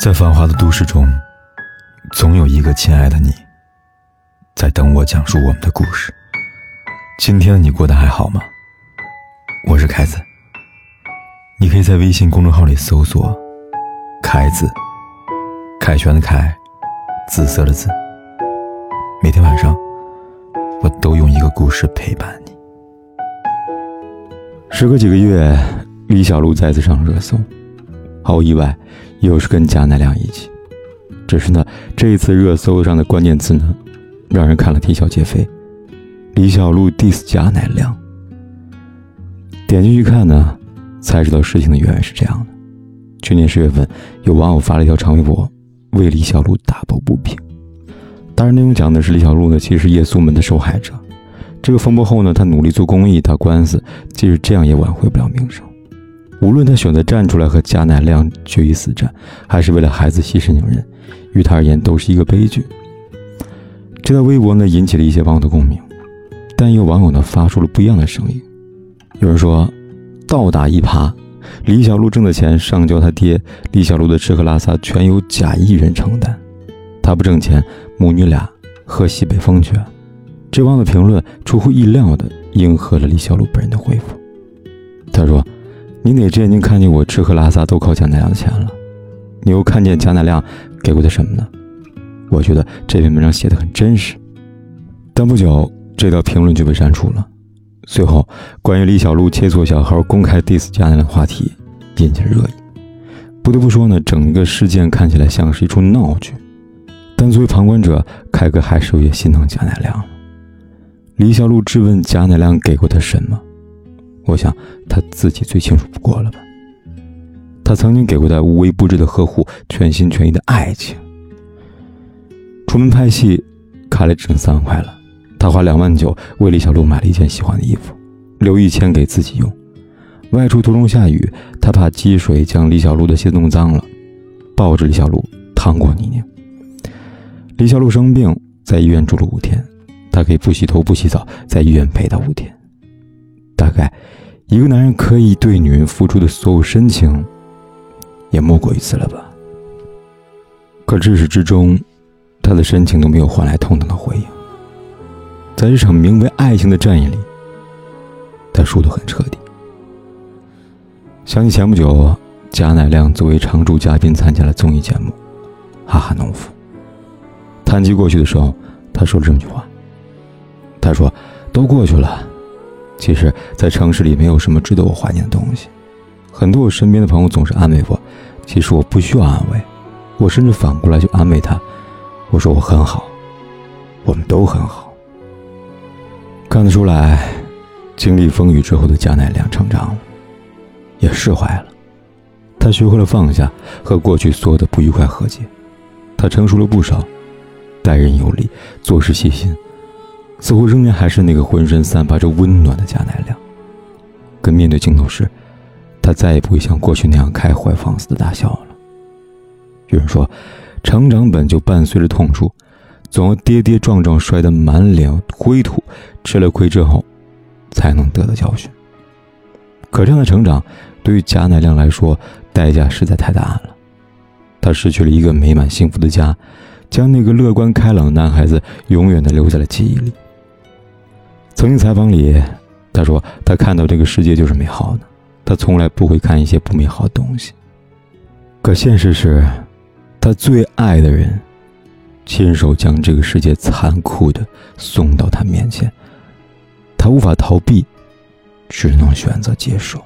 在繁华的都市中，总有一个亲爱的你，在等我讲述我们的故事。今天的你过得还好吗？我是凯子，你可以在微信公众号里搜索“凯子”，凯旋的凯，紫色的紫。每天晚上，我都用一个故事陪伴你。时隔几个月，李小璐再次上热搜，毫无意外。又是跟贾乃亮一起，只是呢，这一次热搜上的关键词呢，让人看了啼笑皆非。李小璐 diss 贾乃亮，点进去看呢，才知道事情的原委是这样的：去年十月份，有网友发了一条长微博，为李小璐打抱不平。当然，内容讲的是李小璐呢，其实是夜宿门的受害者。这个风波后呢，他努力做公益、打官司，即使这样也挽回不了名声。无论他选择站出来和贾乃亮决一死战，还是为了孩子息事宁人，于他而言都是一个悲剧。这条微博呢，引起了一些网友的共鸣，但也有网友呢发出了不一样的声音。有人说，倒打一耙，李小璐挣的钱上交他爹，李小璐的吃喝拉撒全由贾一人承担，他不挣钱，母女俩喝西北风去。这网友的评论出乎意料的迎合了李小璐本人的回复，他说。你哪只眼睛看见我吃喝拉撒都靠贾乃亮的钱了？你又看见贾乃亮给过他什么呢？我觉得这篇文章写的很真实，但不久这条评论就被删除了。最后，关于李小璐切磋小号公开 diss 贾乃亮的话题引起了热议。不得不说呢，整个事件看起来像是一出闹剧，但作为旁观者，凯哥还是有些心疼贾乃亮。李小璐质问贾乃亮给过他什么？我想他自己最清楚不过了吧。他曾经给过他无微不至的呵护，全心全意的爱情。出门拍戏，卡里只剩三万块了，他花两万九为李小璐买了一件喜欢的衣服，留一千给自己用。外出途中下雨，他怕积水将李小璐的鞋弄脏了，抱着李小璐趟过泥泞。李小璐生病，在医院住了五天，他可以不洗头不洗澡，在医院陪她五天。大概。一个男人可以对女人付出的所有深情，也莫过于此了吧？可至始至终，他的深情都没有换来同等的回应。在这场名为爱情的战役里，他输得很彻底。想起前不久，贾乃亮作为常驻嘉宾参加了综艺节目《哈哈农夫》，谈及过去的时候，他说了这么句话：“他说，都过去了。”其实，在城市里没有什么值得我怀念的东西。很多我身边的朋友总是安慰我，其实我不需要安慰，我甚至反过来就安慰他。我说我很好，我们都很好。看得出来，经历风雨之后的贾乃亮成长了，也释怀了。他学会了放下，和过去所有的不愉快和解。他成熟了不少，待人有礼，做事细心。似乎仍然还是那个浑身散发着温暖的贾乃亮。可面对镜头时，他再也不会像过去那样开怀放肆的大笑了。有人说，成长本就伴随着痛楚，总要跌跌撞撞，摔得满脸灰土，吃了亏之后，才能得到教训。可这样的成长，对于贾乃亮来说，代价实在太大了。他失去了一个美满幸福的家，将那个乐观开朗的男孩子永远的留在了记忆里。曾经采访里，他说他看到这个世界就是美好的，他从来不会看一些不美好的东西。可现实是，他最爱的人，亲手将这个世界残酷的送到他面前，他无法逃避，只能选择接受。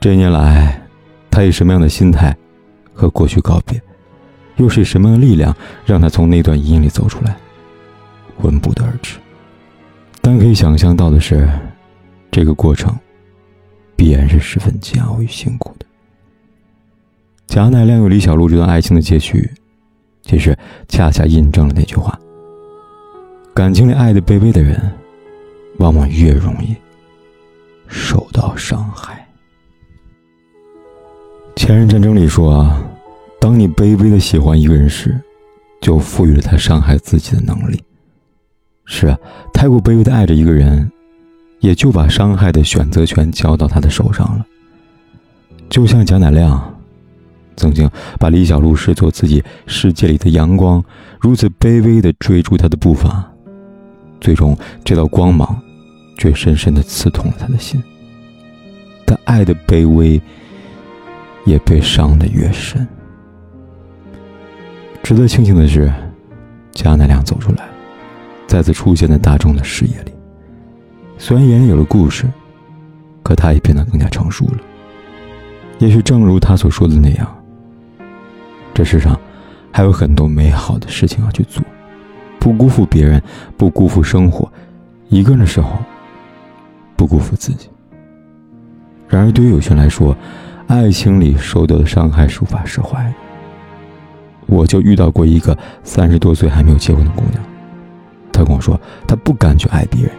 这一年来，他以什么样的心态和过去告别，又是什么样的力量让他从那段阴影里走出来，我们不得而知。但可以想象到的是，这个过程必然是十分煎熬与辛苦的。贾乃亮与李小璐这段爱情的结局，其实恰恰印证了那句话：感情里爱的卑微的人，往往越容易受到伤害。前任战争里说啊：“当你卑微的喜欢一个人时，就赋予了他伤害自己的能力。”是啊，太过卑微的爱着一个人，也就把伤害的选择权交到他的手上了。就像贾乃亮，曾经把李小璐视作自己世界里的阳光，如此卑微地追逐她的步伐，最终这道光芒却深深地刺痛了他的心。他爱的卑微，也被伤得越深。值得庆幸的是，贾乃亮走出来，再次出现在大众的视野里。虽然眼里有了故事，可他也变得更加成熟了。也许正如他所说的那样。这世上还有很多美好的事情要去做，不辜负别人，不辜负生活，一个人的时候，不辜负自己。然而，对于有些人来说，爱情里受到的伤害是无法释怀。我就遇到过一个三十多岁还没有结婚的姑娘，她跟我说，她不敢去爱别人，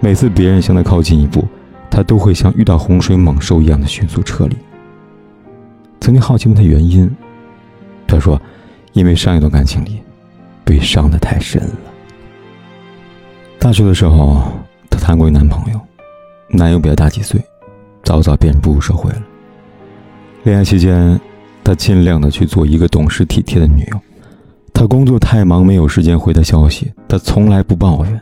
每次别人向她靠近一步，她都会像遇到洪水猛兽一样的迅速撤离。曾经好奇问她原因。他说：“因为上一段感情里，被伤的太深了。大学的时候，她谈过一男朋友，男友比她大几岁，早早便步入社会了。恋爱期间，她尽量的去做一个懂事体贴的女友。她工作太忙，没有时间回她消息，她从来不抱怨。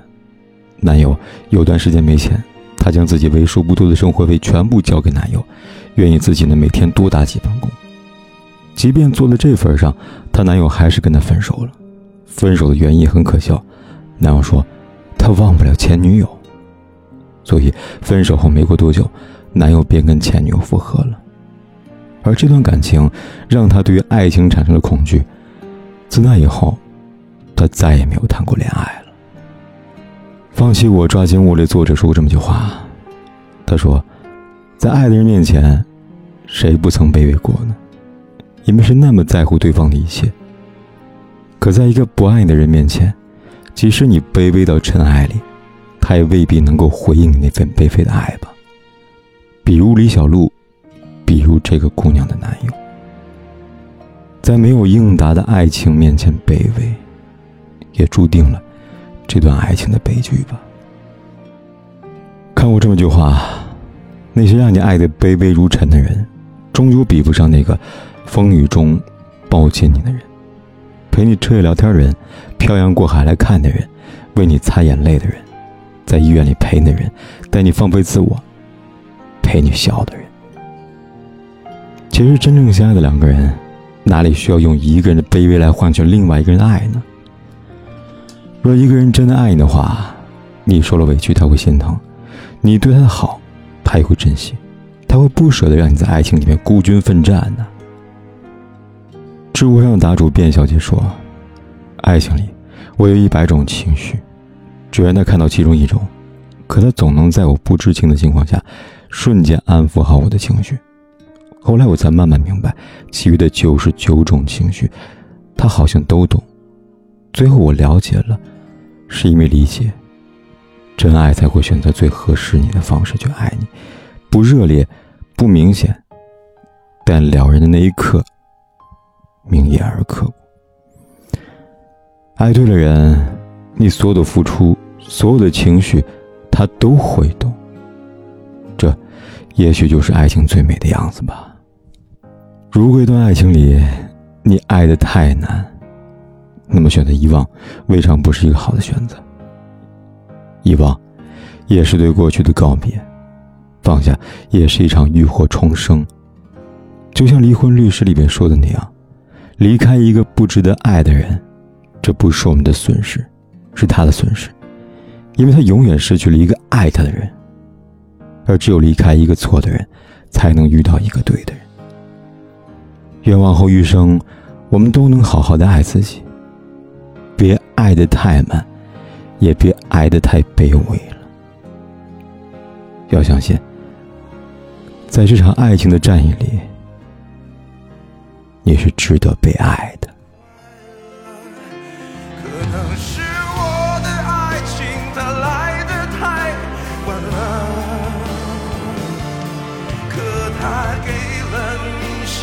男友有段时间没钱，她将自己为数不多的生活费全部交给男友，愿意自己呢每天多打几份工。”即便做了这份上，她男友还是跟她分手了。分手的原因很可笑，男友说他忘不了前女友，所以分手后没过多久，男友便跟前女友复合了。而这段感情让他对于爱情产生了恐惧。自那以后，他再也没有谈过恋爱了。放弃我，抓紧我。的作者说过这么句话，他说，在爱的人面前，谁不曾卑微过呢？你们是那么在乎对方的一切，可在一个不爱你的人面前，即使你卑微到尘埃里，他也未必能够回应你那份卑微的爱吧。比如李小璐，比如这个姑娘的男友，在没有应答的爱情面前卑微，也注定了这段爱情的悲剧吧。看过这么句话：那些让你爱的卑微如尘的人，终究比不上那个。风雨中抱紧你的人，陪你彻夜聊天的人，漂洋过海来看的人，为你擦眼泪的人，在医院里陪的人，带你放飞自我，陪你笑的人。其实真正相爱的两个人，哪里需要用一个人的卑微来换取另外一个人的爱呢？若一个人真的爱你的话，你受了委屈他会心疼，你对他好，他也会珍惜，他会不舍得让你在爱情里面孤军奋战呢。知乎上的答主卞小姐说：“爱情里，我有一百种情绪，只愿他看到其中一种，可他总能在我不知情的情况下，瞬间安抚好我的情绪。后来我才慢慢明白，其余的九十九种情绪，他好像都懂。最后我了解了，是因为理解，真爱才会选择最合适你的方式去爱你，不热烈，不明显，但了人的那一刻。”明眼而刻骨。爱对了人，你所有的付出，所有的情绪，他都会懂。这，也许就是爱情最美的样子吧。如果一段爱情里，你爱的太难，那么选择遗忘，未尝不是一个好的选择。遗忘，也是对过去的告别；放下，也是一场浴火重生。就像离婚律师里面说的那样。离开一个不值得爱的人，这不是我们的损失，是他的损失，因为他永远失去了一个爱他的人。而只有离开一个错的人，才能遇到一个对的人。愿往后余生，我们都能好好的爱自己，别爱的太满，也别爱的太卑微了。要相信，在这场爱情的战役里。你是值得被爱的。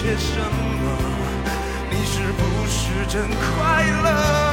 些什么？你是不是真快乐？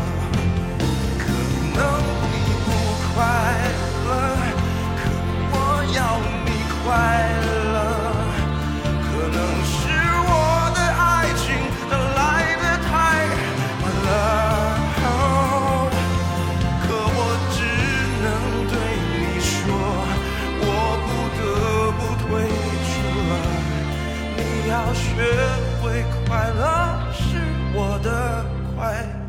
学会快乐，是我的快乐。